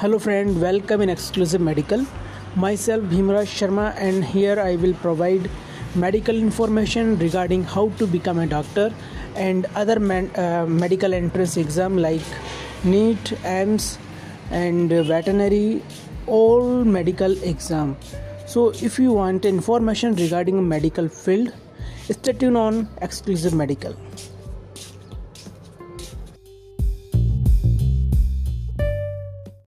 Hello friend, welcome in Exclusive Medical. Myself Bhimraj Sharma and here I will provide medical information regarding how to become a doctor and other man, uh, medical entrance exam like NEET, AIIMS and veterinary all medical exam. So if you want information regarding medical field, stay tuned on Exclusive Medical.